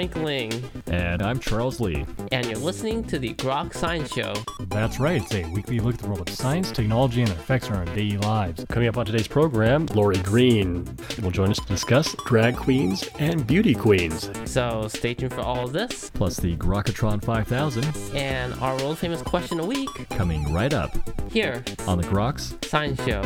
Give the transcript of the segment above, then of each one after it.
Frank Ling. And I'm Charles Lee. And you're listening to the Groks Science Show. That's right, it's a weekly look at the world of science, technology, and their effects on our daily lives. Coming up on today's program, Laurie Greene will join us to discuss drag queens and beauty queens. So stay tuned for all of this. Plus the Grokatron 5000. And our world famous question a week. Coming right up. Here. On the Groks Science Show.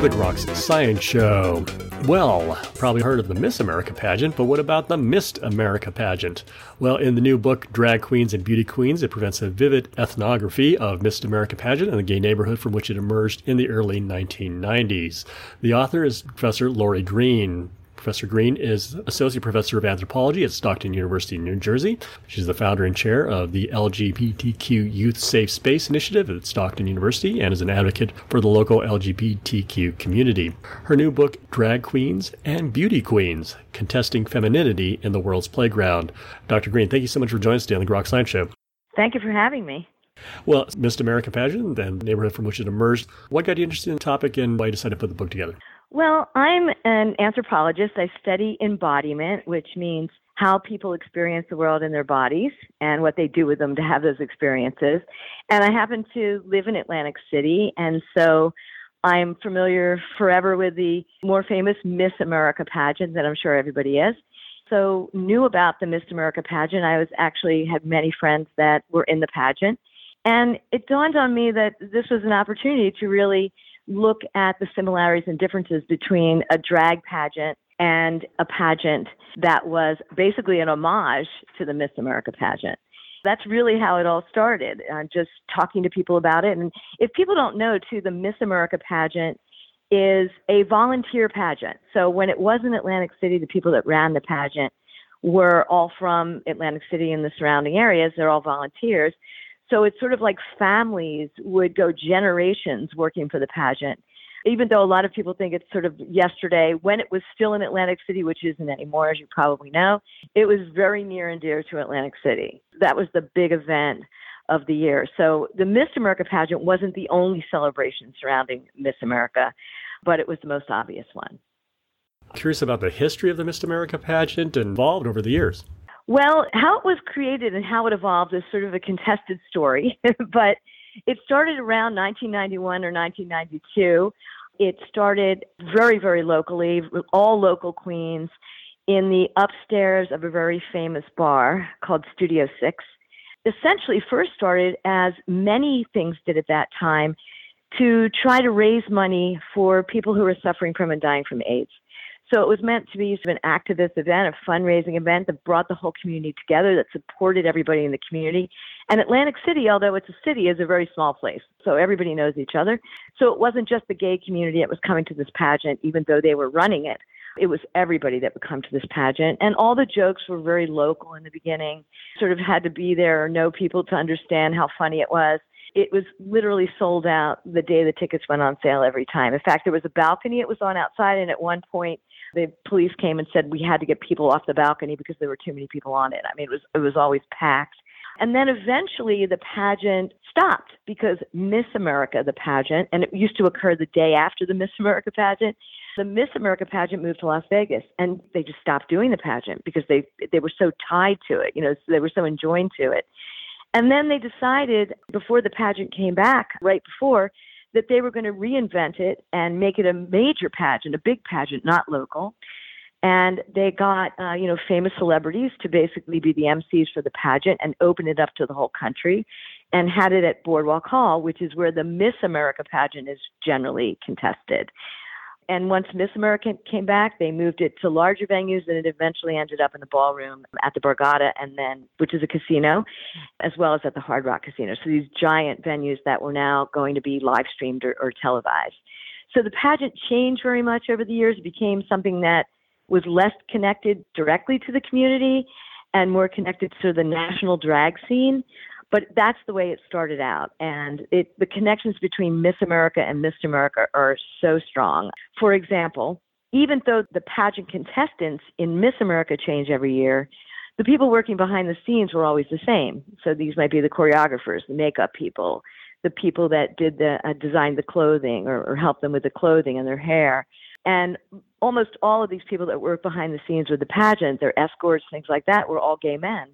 The Groks Science Show. Well, probably heard of the Miss America pageant, but what about the Missd America pageant? Well, in the new book, Drag Queens and Beauty Queens, it presents a vivid ethnography of Missd America pageant and the gay neighborhood from which it emerged in the early 1990s. The author is Professor Laurie Greene. Professor Greene is Associate Professor of Anthropology at Stockton University in New Jersey. She's the founder and chair of the LGBTQ Youth Safe Space Initiative at Stockton University and is an advocate for the local LGBTQ community. Her new book, Drag Queens and Beauty Queens Contesting Femininity in the World's Playground. Dr. Greene, thank you so much for joining us today on the Groks Science Show. Thank you for having me. Well, Missd America pageant and the neighborhood from which it emerged. What got you interested in the topic and why you decided to put the book together? Well, I'm an anthropologist. I study embodiment, which means how people experience the world in their bodies and what they do with them to have those experiences. And I happen to live in Atlantic City, and so I'm familiar forever with the more famous Miss America pageant that I'm sure everybody is. So knew about the Miss America pageant. I was actually had many friends that were in the pageant. And it dawned on me that this was an opportunity to really look at the similarities and differences between a drag pageant and a pageant that was basically an homage to the Miss America pageant. That's really how it all started, uh, just talking to people about it. And if people don't know, too, the Miss America pageant is a volunteer pageant. So when it was in Atlantic City, the people that ran the pageant were all from Atlantic City and the surrounding areas. They're all volunteers. So it's sort of like families would go generations working for the pageant. Even though a lot of people think it's sort of yesterday, when it was still in Atlantic City, which isn't anymore, as you probably know, it was very near and dear to Atlantic City. That was the big event of the year. So the Miss America pageant wasn't the only celebration surrounding Miss America, but it was the most obvious one. Curious about the history of the Miss America pageant involved over the years. Well, how it was created and how it evolved is sort of a contested story, but it started around 1991 or 1992. It started very, very locally, all local queens in the upstairs of a very famous bar called Studio Six. Essentially, first started as many things did at that time to try to raise money for people who were suffering from and dying from AIDS. So it was meant to be sort of an activist event, a fundraising event that brought the whole community together, that supported everybody in the community. And Atlantic City, although it's a city, is a very small place. So everybody knows each other. So it wasn't just the gay community that was coming to this pageant, even though they were running it. It was everybody that would come to this pageant. And all the jokes were very local in the beginning, sort of had to be there or know people to understand how funny it was. It was literally sold out the day the tickets went on sale every time. In fact, there was a balcony it was on outside, and at one point, the police came and said we had to get people off the balcony because there were too many people on it. I mean, it was it was always packed. And then eventually the pageant stopped because Miss America, the pageant, and it used to occur the day after the Miss America pageant. The Miss America pageant moved to Las Vegas, and they just stopped doing the pageant because they they were so tied to it. You know, they were so enjoined to it. And then they decided before the pageant came back, right before, that they were going to reinvent it and make it a major pageant, a big pageant, not local. And they got, uh, you know, famous celebrities to basically be the MCs for the pageant and open it up to the whole country and had it at Boardwalk Hall, which is where the Miss America pageant is generally contested. And once Miss America came back, they moved it to larger venues, and it eventually ended up in the ballroom at the Borgata, and then which is a casino, as well as at the Hard Rock Casino. So these giant venues that were now going to be live streamed or, or televised. So the pageant changed very much over the years. It became something that was less connected directly to the community and more connected to the national drag scene. But that's the way it started out. And it, the connections between Miss America and Missd America are so strong. For example, even though the pageant contestants in Miss America change every year, the people working behind the scenes were always the same. So these might be the choreographers, the makeup people, the people that did the uh, designed the clothing or, or helped them with the clothing and their hair. And almost all of these people that work behind the scenes with the pageant, their escorts, things like that, were all gay men.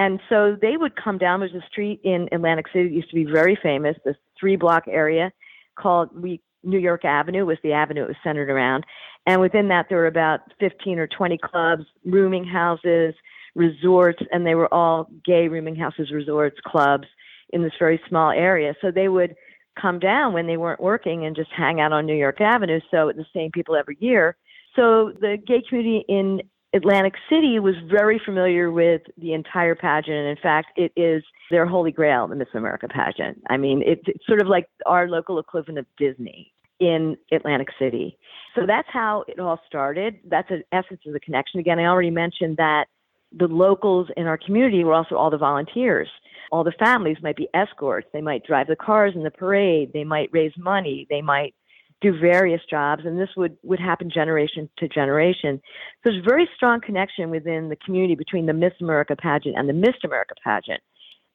And so they would come down. There's a street in Atlantic City that used to be very famous, this three block area called we New York Avenue was the avenue it was centered around. And within that, there were about 15 or 20 clubs, rooming houses, resorts, and they were all gay rooming houses, resorts, clubs in this very small area. So they would come down when they weren't working and just hang out on New York Avenue. So the same people every year. So the gay community in Atlantic City was very familiar with the entire pageant. And in fact, it is their holy grail, the Miss America pageant. I mean, it's, it's sort of like our local equivalent of Disney in Atlantic City. So that's how it all started. That's the essence of the connection. Again, I already mentioned that the locals in our community were also all the volunteers. All the families might be escorts. They might drive the cars in the parade. They might raise money. They might do various jobs, and this would, would happen generation to generation. So there's a very strong connection within the community between the Miss America pageant and the Missd America pageant.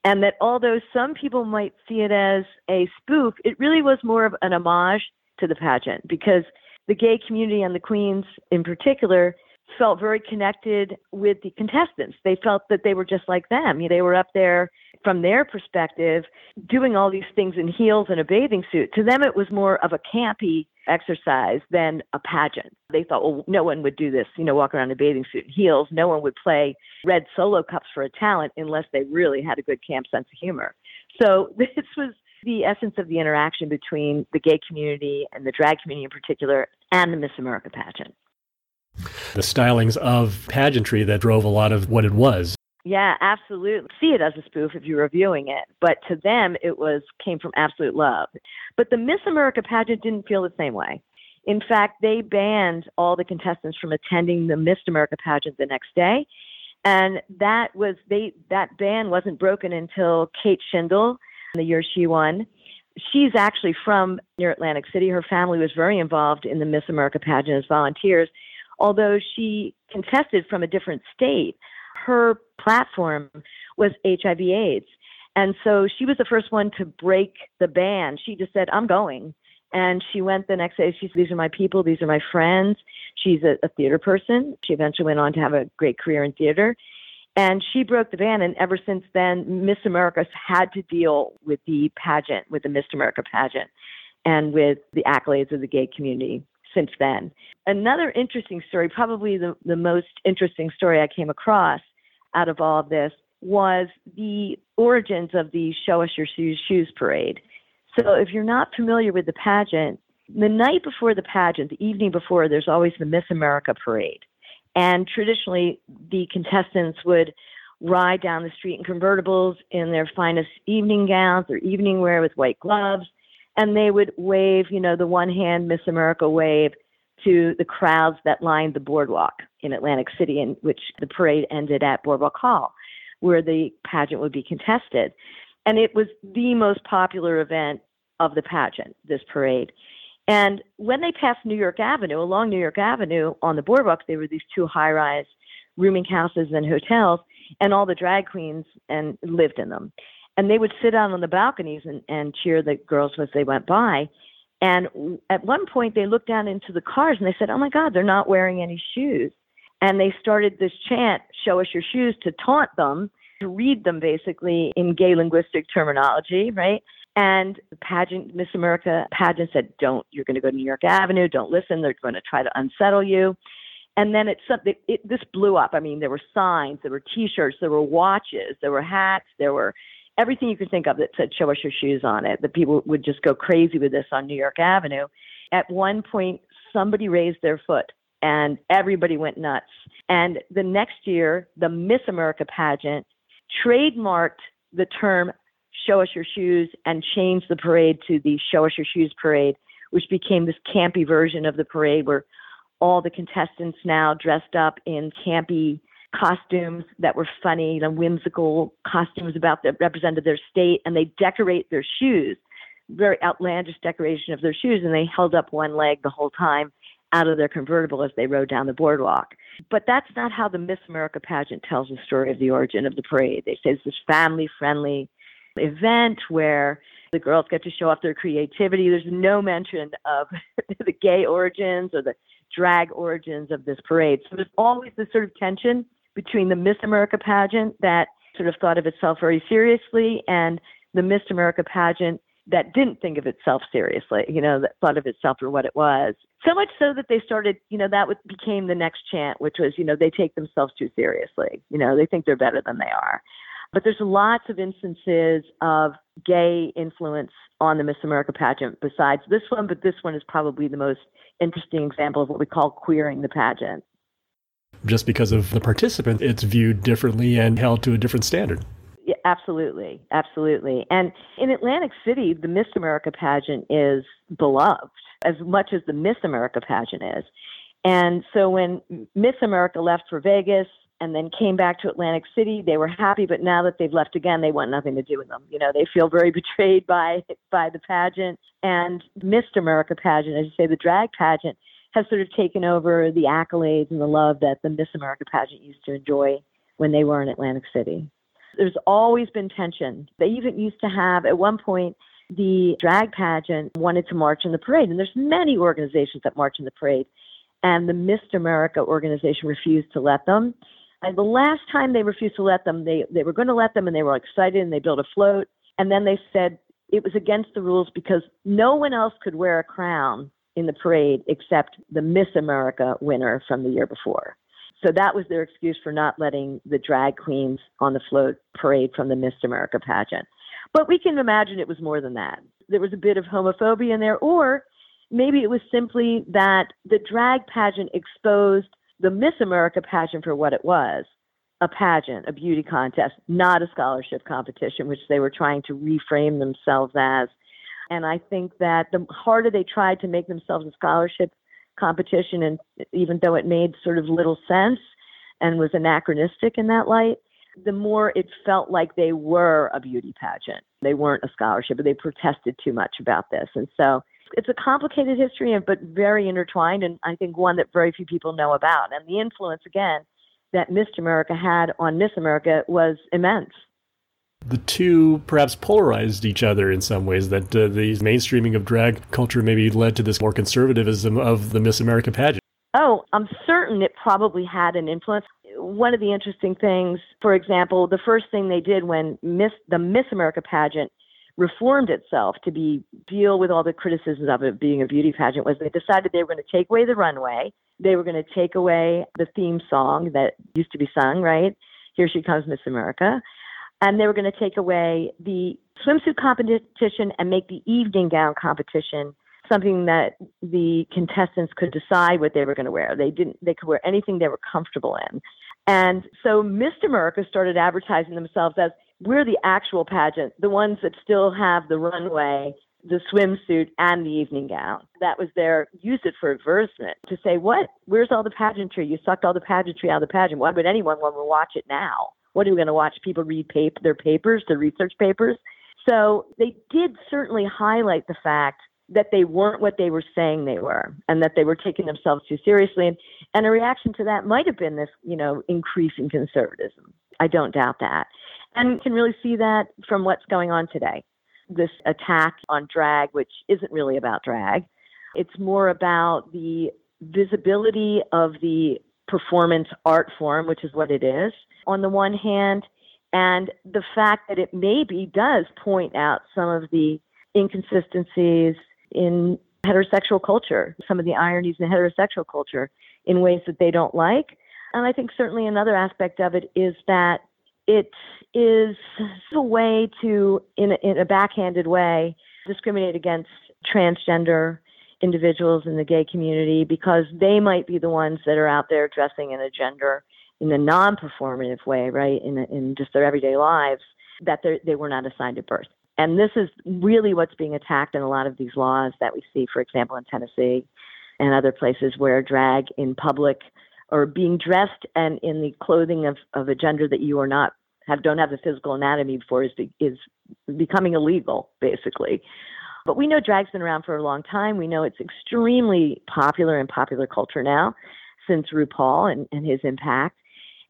And that although some people might see it as a spoof, it really was more of an homage to the pageant because the gay community and the queens in particular felt very connected with the contestants. They felt that they were just like them. They were up there from their perspective doing all these things in heels and a bathing suit. To them, it was more of a campy exercise than a pageant. They thought, well, no one would do this, you know, walk around in a bathing suit and heels. No one would play red solo cups for a talent unless they really had a good camp sense of humor. So this was the essence of the interaction between the gay community and the drag community in particular and the Miss America pageant. The stylings of pageantry that drove a lot of what it was. Yeah, absolutely. See it as a spoof if you're reviewing it, but to them it was came from absolute love. But the Miss America pageant didn't feel the same way. In fact, they banned all the contestants from attending the Miss America pageant the next day. And that was they that ban wasn't broken until Kate Shindle the year she won. She's actually from near Atlantic City. Her family was very involved in the Miss America pageant as volunteers. Although she contested from a different state, her platform was HIV AIDS. And so she was the first one to break the ban. She just said, I'm going. And she went the next day. She said, These are my people. These are my friends. She's a, a theater person. She eventually went on to have a great career in theater. And she broke the ban, and ever since then, Miss America's had to deal with the pageant, with the Miss America pageant, and with the accolades of the gay community since then. Another interesting story, probably the, the most interesting story I came across out of all of this, was the origins of the Show Us Your Shoes, Shoes parade. So if you're not familiar with the pageant, the night before the pageant, the evening before, there's always the Miss America parade. And traditionally, the contestants would ride down the street in convertibles in their finest evening gowns or evening wear with white gloves. And they would wave, you know, the one hand Miss America wave to the crowds that lined the boardwalk in Atlantic City, in which the parade ended at Boardwalk Hall, where the pageant would be contested. And it was the most popular event of the pageant, this parade. And when they passed New York Avenue, along New York Avenue on the boardwalk, there were these two high rise rooming houses and hotels, and all the drag queens and lived in them. And they would sit out on the balconies and, and cheer the girls as they went by. And at one point, they looked down into the cars and they said, Oh my God, they're not wearing any shoes. And they started this chant, Show us your shoes, to taunt them, to read them basically in gay linguistic terminology, right? And the pageant, Miss America pageant said, don't, you're going to go to New York Avenue, don't listen, they're going to try to unsettle you. And then it's something, it, this blew up. I mean, there were signs, there were t shirts, there were watches, there were hats, there were everything you could think of that said, show us your shoes on it. The people would just go crazy with this on New York Avenue. At one point, somebody raised their foot and everybody went nuts. And the next year, the Miss America pageant trademarked the term Show Us Your Shoes and changed the parade to the Show Us Your Shoes parade, which became this campy version of the parade where all the contestants now dressed up in campy costumes that were funny and whimsical costumes about that represented their state, and they decorate their shoes, very outlandish decoration of their shoes, and they held up one leg the whole time out of their convertible as they rode down the boardwalk. But that's not how the Miss America pageant tells the story of the origin of the parade. They say it's this family friendly event where the girls get to show off their creativity. There's no mention of the gay origins or the drag origins of this parade. So there's always this sort of tension between the Miss America pageant that sort of thought of itself very seriously and the Miss America pageant that didn't think of itself seriously, you know, that thought of itself for what it was. So much so that they started, you know, that became the next chant, which was, you know, they take themselves too seriously. You know, they think they're better than they are. But there's lots of instances of gay influence on the Miss America pageant besides this one, but this one is probably the most interesting example of what we call queering the pageant. Just because of the participant, it's viewed differently and held to a different standard. Yeah, absolutely, absolutely. And in Atlantic City, the Miss America pageant is beloved as much as the Miss America pageant is. And so when Miss America left for Vegas and then came back to Atlantic City, they were happy, but now that they've left again, they want nothing to do with them. You know, they feel very betrayed by by the pageant and Miss America pageant, as you say, the drag pageant has sort of taken over the accolades and the love that the Miss America pageant used to enjoy when they were in Atlantic City. There's always been tension. They even used to have, at one point, the drag pageant wanted to march in the parade, and there's many organizations that march in the parade, and the Miss America organization refused to let them. And the last time they refused to let them, they, they were going to let them, and they were excited, and they built a float, and then they said it was against the rules because no one else could wear a crown in the parade except the Miss America winner from the year before. So that was their excuse for not letting the drag queens on the float parade from the Miss America pageant. But we can imagine it was more than that. There was a bit of homophobia in there, or maybe it was simply that the drag pageant exposed the Miss America pageant for what it was a pageant, a beauty contest, not a scholarship competition, which they were trying to reframe themselves as. And I think that the harder they tried to make themselves a scholarship competition, and even though it made sort of little sense and was anachronistic in that light, the more it felt like they were a beauty pageant. They weren't a scholarship, but they protested too much about this. And so it's a complicated history, but very intertwined, and I think one that very few people know about. And the influence, again, that Miss America had on Miss America was immense the two perhaps polarized each other in some ways. That uh, the mainstreaming of drag culture maybe led to this more conservatism of the Miss America pageant. Oh, I'm certain it probably had an influence. One of the interesting things, for example, the first thing they did when Miss the Miss America pageant reformed itself to be deal with all the criticisms of it being a beauty pageant was they decided they were going to take away the runway. They were going to take away the theme song that used to be sung, right? Here she comes Miss America and they were going to take away the swimsuit competition and make the evening gown competition something that the contestants could decide what they were going to wear. They didn't they could wear anything they were comfortable in. And so Missd America started advertising themselves as we're the actual pageant, the ones that still have the runway, the swimsuit, and the evening gown. That was their use it for advertisement to say, what? Where's all the pageantry? You sucked all the pageantry out of the pageant. Why would anyone want to watch it now? What are we going to watch? People read paper, their papers, their research papers. So they did certainly highlight the fact that they weren't what they were saying they were and that they were taking themselves too seriously. And, and a reaction to that might have been this, you know, increase in conservatism. I don't doubt that. And you can really see that from what's going on today. This attack on drag, which isn't really about drag. It's more about the visibility of the performance art form, which is what it is, on the one hand, and the fact that it maybe does point out some of the inconsistencies in heterosexual culture, some of the ironies in heterosexual culture in ways that they don't like. And I think certainly another aspect of it is that it is a way to, in a, in a backhanded way, discriminate against transgender individuals in the gay community because they might be the ones that are out there dressing in a gender in a non-performative way, right, in in just their everyday lives, that they were not assigned at birth. And this is really what's being attacked in a lot of these laws that we see, for example, in Tennessee and other places where drag in public or being dressed and in the clothing of, of a gender that you are not have don't have the physical anatomy for is is becoming illegal basically. But we know drag's been around for a long time. We know it's extremely popular in popular culture now since RuPaul and, and his impact.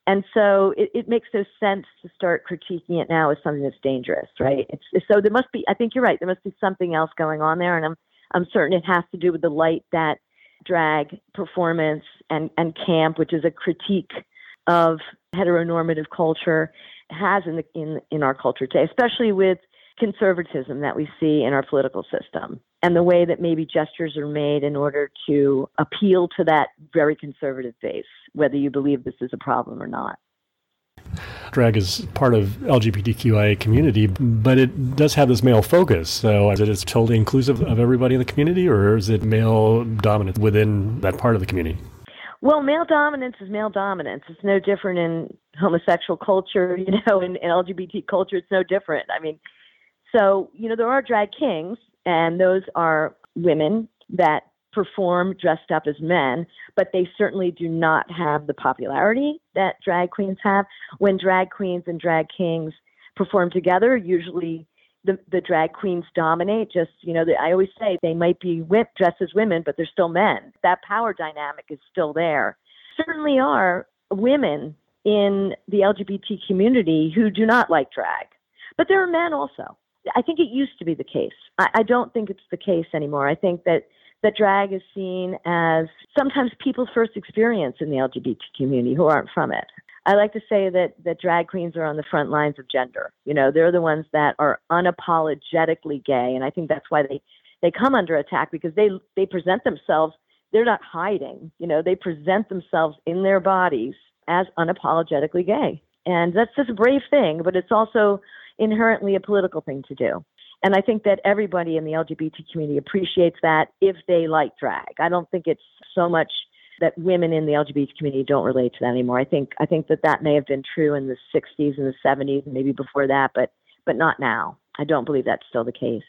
And so it, it makes no sense to start critiquing it now as something that's dangerous, right? It's, so there must be, I think you're right, there must be something else going on there. And I'm, I'm certain it has to do with the light that drag performance and, and camp, which is a critique of heteronormative culture, has in, the, in, in our culture today, especially with conservatism that we see in our political system and the way that maybe gestures are made in order to appeal to that very conservative base, whether you believe this is a problem or not. Drag is part of LGBTQIA community, but it does have this male focus. So is it is totally inclusive of everybody in the community, or is it male dominant within that part of the community? Well, male dominance is male dominance. It's no different in homosexual culture, you know, in, in LGBT culture. It's no different. I mean, so, you know, there are drag kings, and those are women that perform dressed up as men, but they certainly do not have the popularity that drag queens have. When drag queens and drag kings perform together, usually the, the drag queens dominate. Just, you know, the, I always say they might be whip, dressed as women, but they're still men. That power dynamic is still there. Certainly are women in the LGBT community who do not like drag, but there are men also. I think it used to be the case. I, I don't think it's the case anymore. I think that that drag is seen as sometimes people's first experience in the LGBT community who aren't from it. I like to say that that drag queens are on the front lines of gender. You know, they're the ones that are unapologetically gay, and I think that's why they they come under attack because they they present themselves. They're not hiding. You know, they present themselves in their bodies as unapologetically gay, and that's just a brave thing. But it's also inherently a political thing to do. And I think that everybody in the LGBT community appreciates that if they like drag. I don't think it's so much that women in the LGBT community don't relate to that anymore. I think I think that that may have been true in the 60s and the 70s and maybe before that, but but not now. I don't believe that's still the case.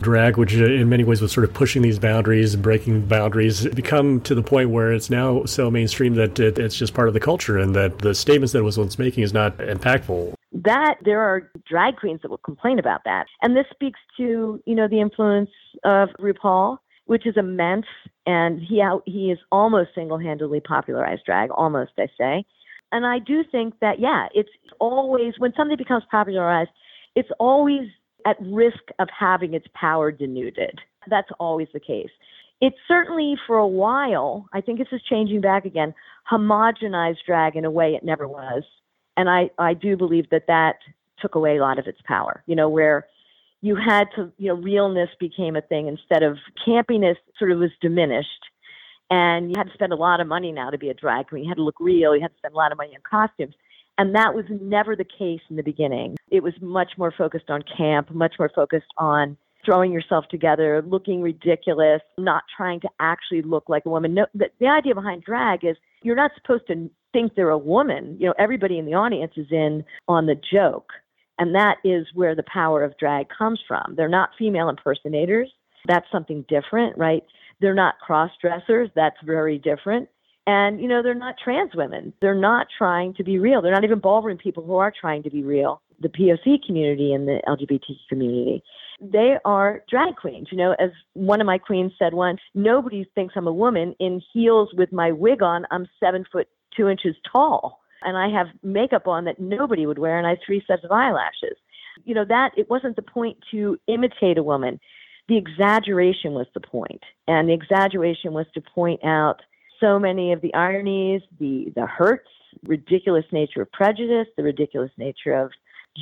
Drag, which uh, in many ways was sort of pushing these boundaries and breaking boundaries, become to the point where it's now so mainstream that it, it's just part of the culture, and that the statements that it was once making is not impactful that there are drag queens that will complain about that. And this speaks to, you know, the influence of RuPaul, which is immense. And he, he is almost single handedly popularized drag, almost, I say. And I do think that, yeah, it's always, when something becomes popularized, it's always at risk of having its power denuded. That's always the case. It certainly, for a while, I think this is changing back again, homogenized drag in a way it never was and I, I do believe that that took away a lot of its power, you know, where you had to, you know, realness became a thing instead of campiness sort of was diminished. And you had to spend a lot of money now to be a drag queen. You had to look real. You had to spend a lot of money on costumes. And that was never the case in the beginning. It was much more focused on camp, much more focused on throwing yourself together, looking ridiculous, not trying to actually look like a woman. No, the, the idea behind drag is you're not supposed to think they're a woman. You know, everybody in the audience is in on the joke. And that is where the power of drag comes from. They're not female impersonators. That's something different, right? They're not cross dressers. That's very different. And, you know, they're not trans women. They're not trying to be real. They're not even ballroom people who are trying to be real. The POC community and the LGBT community. They are drag queens. You know, as one of my queens said once, nobody thinks I'm a woman. In heels with my wig on, I'm seven foot two inches tall and I have makeup on that nobody would wear and I have three sets of eyelashes. You know, that it wasn't the point to imitate a woman. The exaggeration was the point. And the exaggeration was to point out so many of the ironies, the, the hurts, ridiculous nature of prejudice, the ridiculous nature of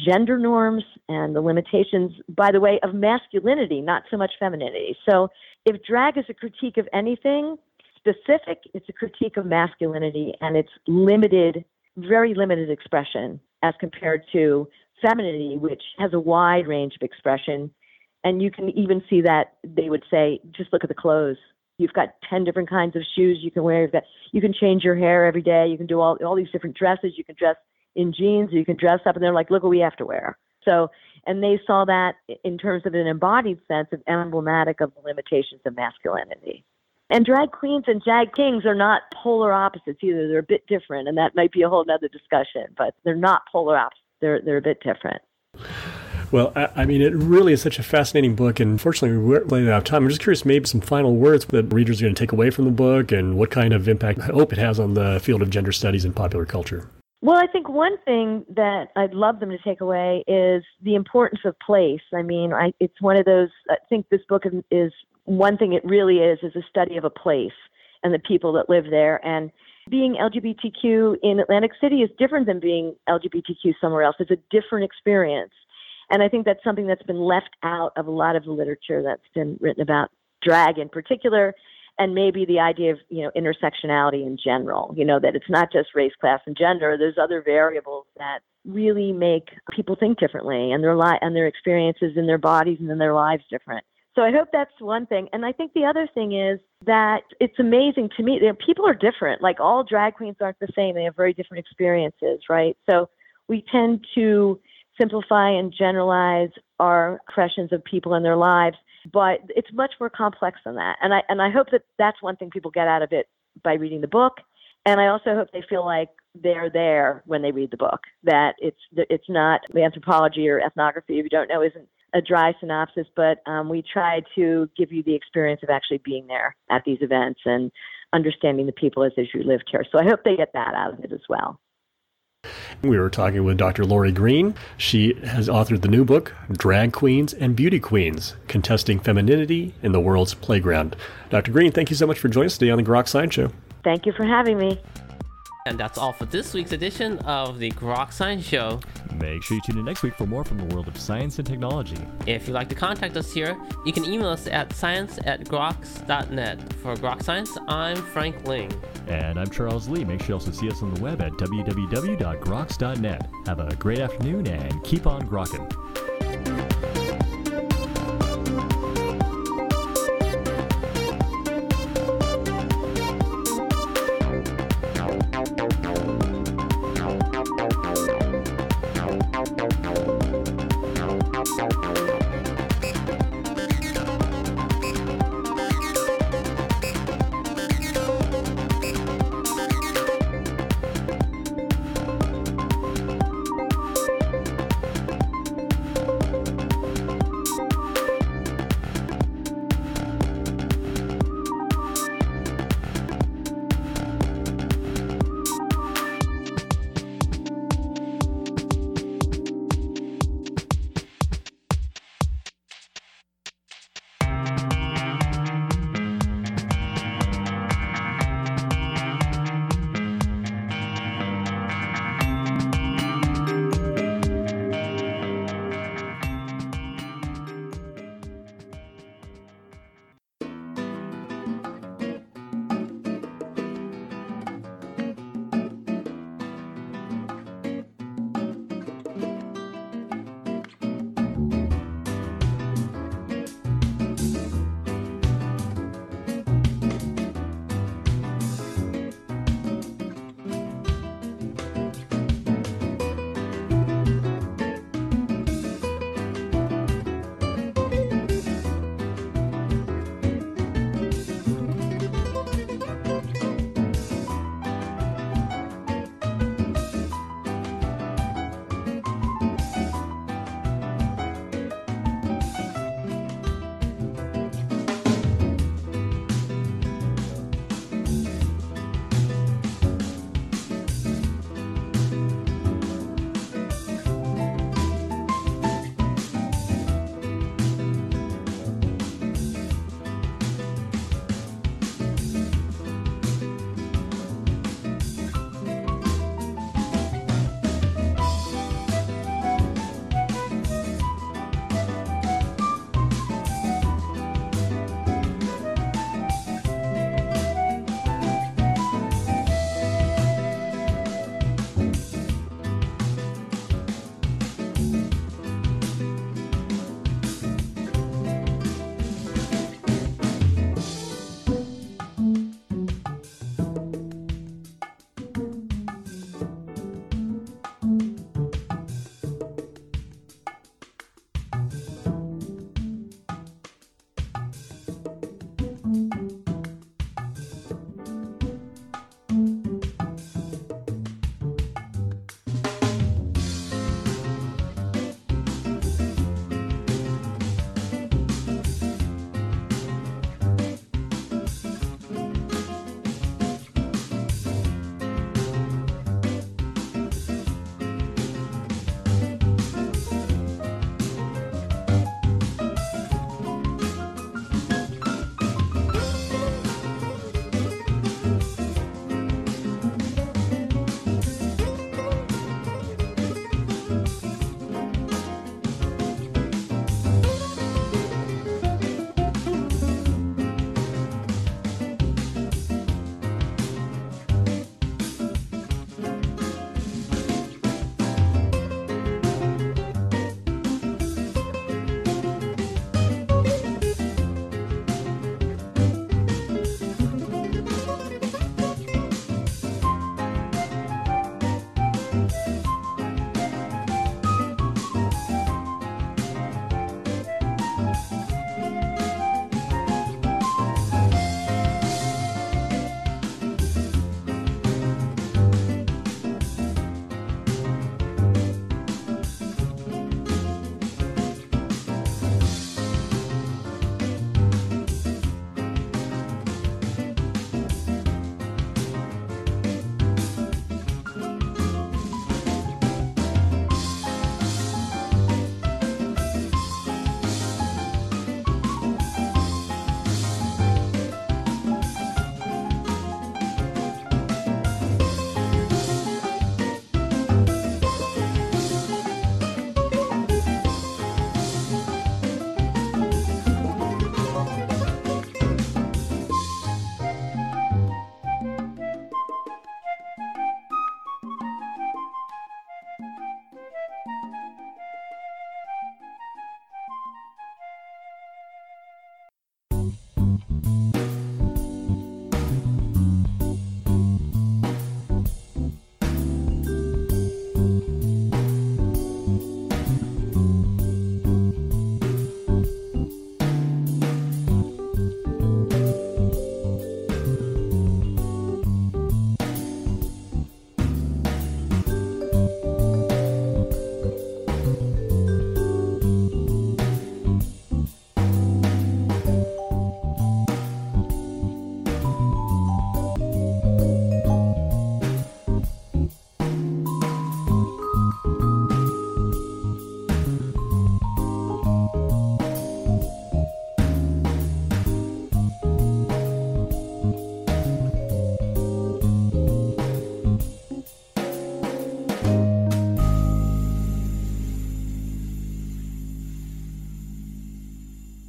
gender norms, and the limitations, by the way, of masculinity, not so much femininity. So if drag is a critique of anything, specific, it's a critique of masculinity and its limited, very limited expression as compared to femininity, which has a wide range of expression. And you can even see that they would say, just look at the clothes. You've got 10 different kinds of shoes you can wear. You've got, you can change your hair every day. You can do all, all these different dresses. You can dress in jeans. You can dress up. And they're like, look what we have to wear. So, and they saw that in terms of an embodied sense of emblematic of the limitations of masculinity And drag queens and drag kings are not polar opposites either. They're a bit different, and that might be a whole other discussion, but they're not polar opposites. They're, they're a bit different. Well, I, I, mean, it really is such a fascinating book, and unfortunately, we're running out of time. I'm just curious, maybe some final words that readers are going to take away from the book, and what kind of impact I hope it has on the field of gender studies and popular culture. Well, I think one thing that I'd love them to take away is the importance of place. I mean, I, it's one of those. I think this book is one thing. It really is is a study of a place and the people that live there. And being LGBTQ in Atlantic City is different than being LGBTQ somewhere else. It's a different experience, and I think that's something that's been left out of a lot of the literature that's been written about drag in particular and maybe the idea of you know intersectionality in general you know that it's not just race class and gender. There's other variables that really make people think differently and their li- and their experiences in their bodies and in their lives different. So i hope that's one thing. And i think the other thing is that it's amazing to me that people are different. Like all drag queens aren't the same. They have very different experiences right? So we tend to simplify and generalize our impressions of people in their lives but it's much more complex than that. And I and I hope that that's one thing people get out of it by reading the book. And I also hope they feel like they're there when they read the book. That it's it's not anthropology or ethnography. If you don't know, isn't a dry synopsis, but um, we try to give you the experience of actually being there at these events and understanding the people as, as you lived here. So I hope they get that out of it as well. We were talking with Dr. Laurie Greene. She has authored the new book, Drag Queens and Beauty Queens Contesting Femininity in the World's Playground. Dr. Greene, thank you so much for joining us today on the Groks Science Show. Thank you for having me. And that's all for this week's edition of the Groks Science Show. Make sure you tune in next week for more from the world of science and technology. If you'd like to contact us here, you can email us at science at groks.net. For Groks Science, I'm Frank Ling. And I'm Charles Lee. Make sure you also see us on the web at www.groks.net. Have a great afternoon and keep on grokking.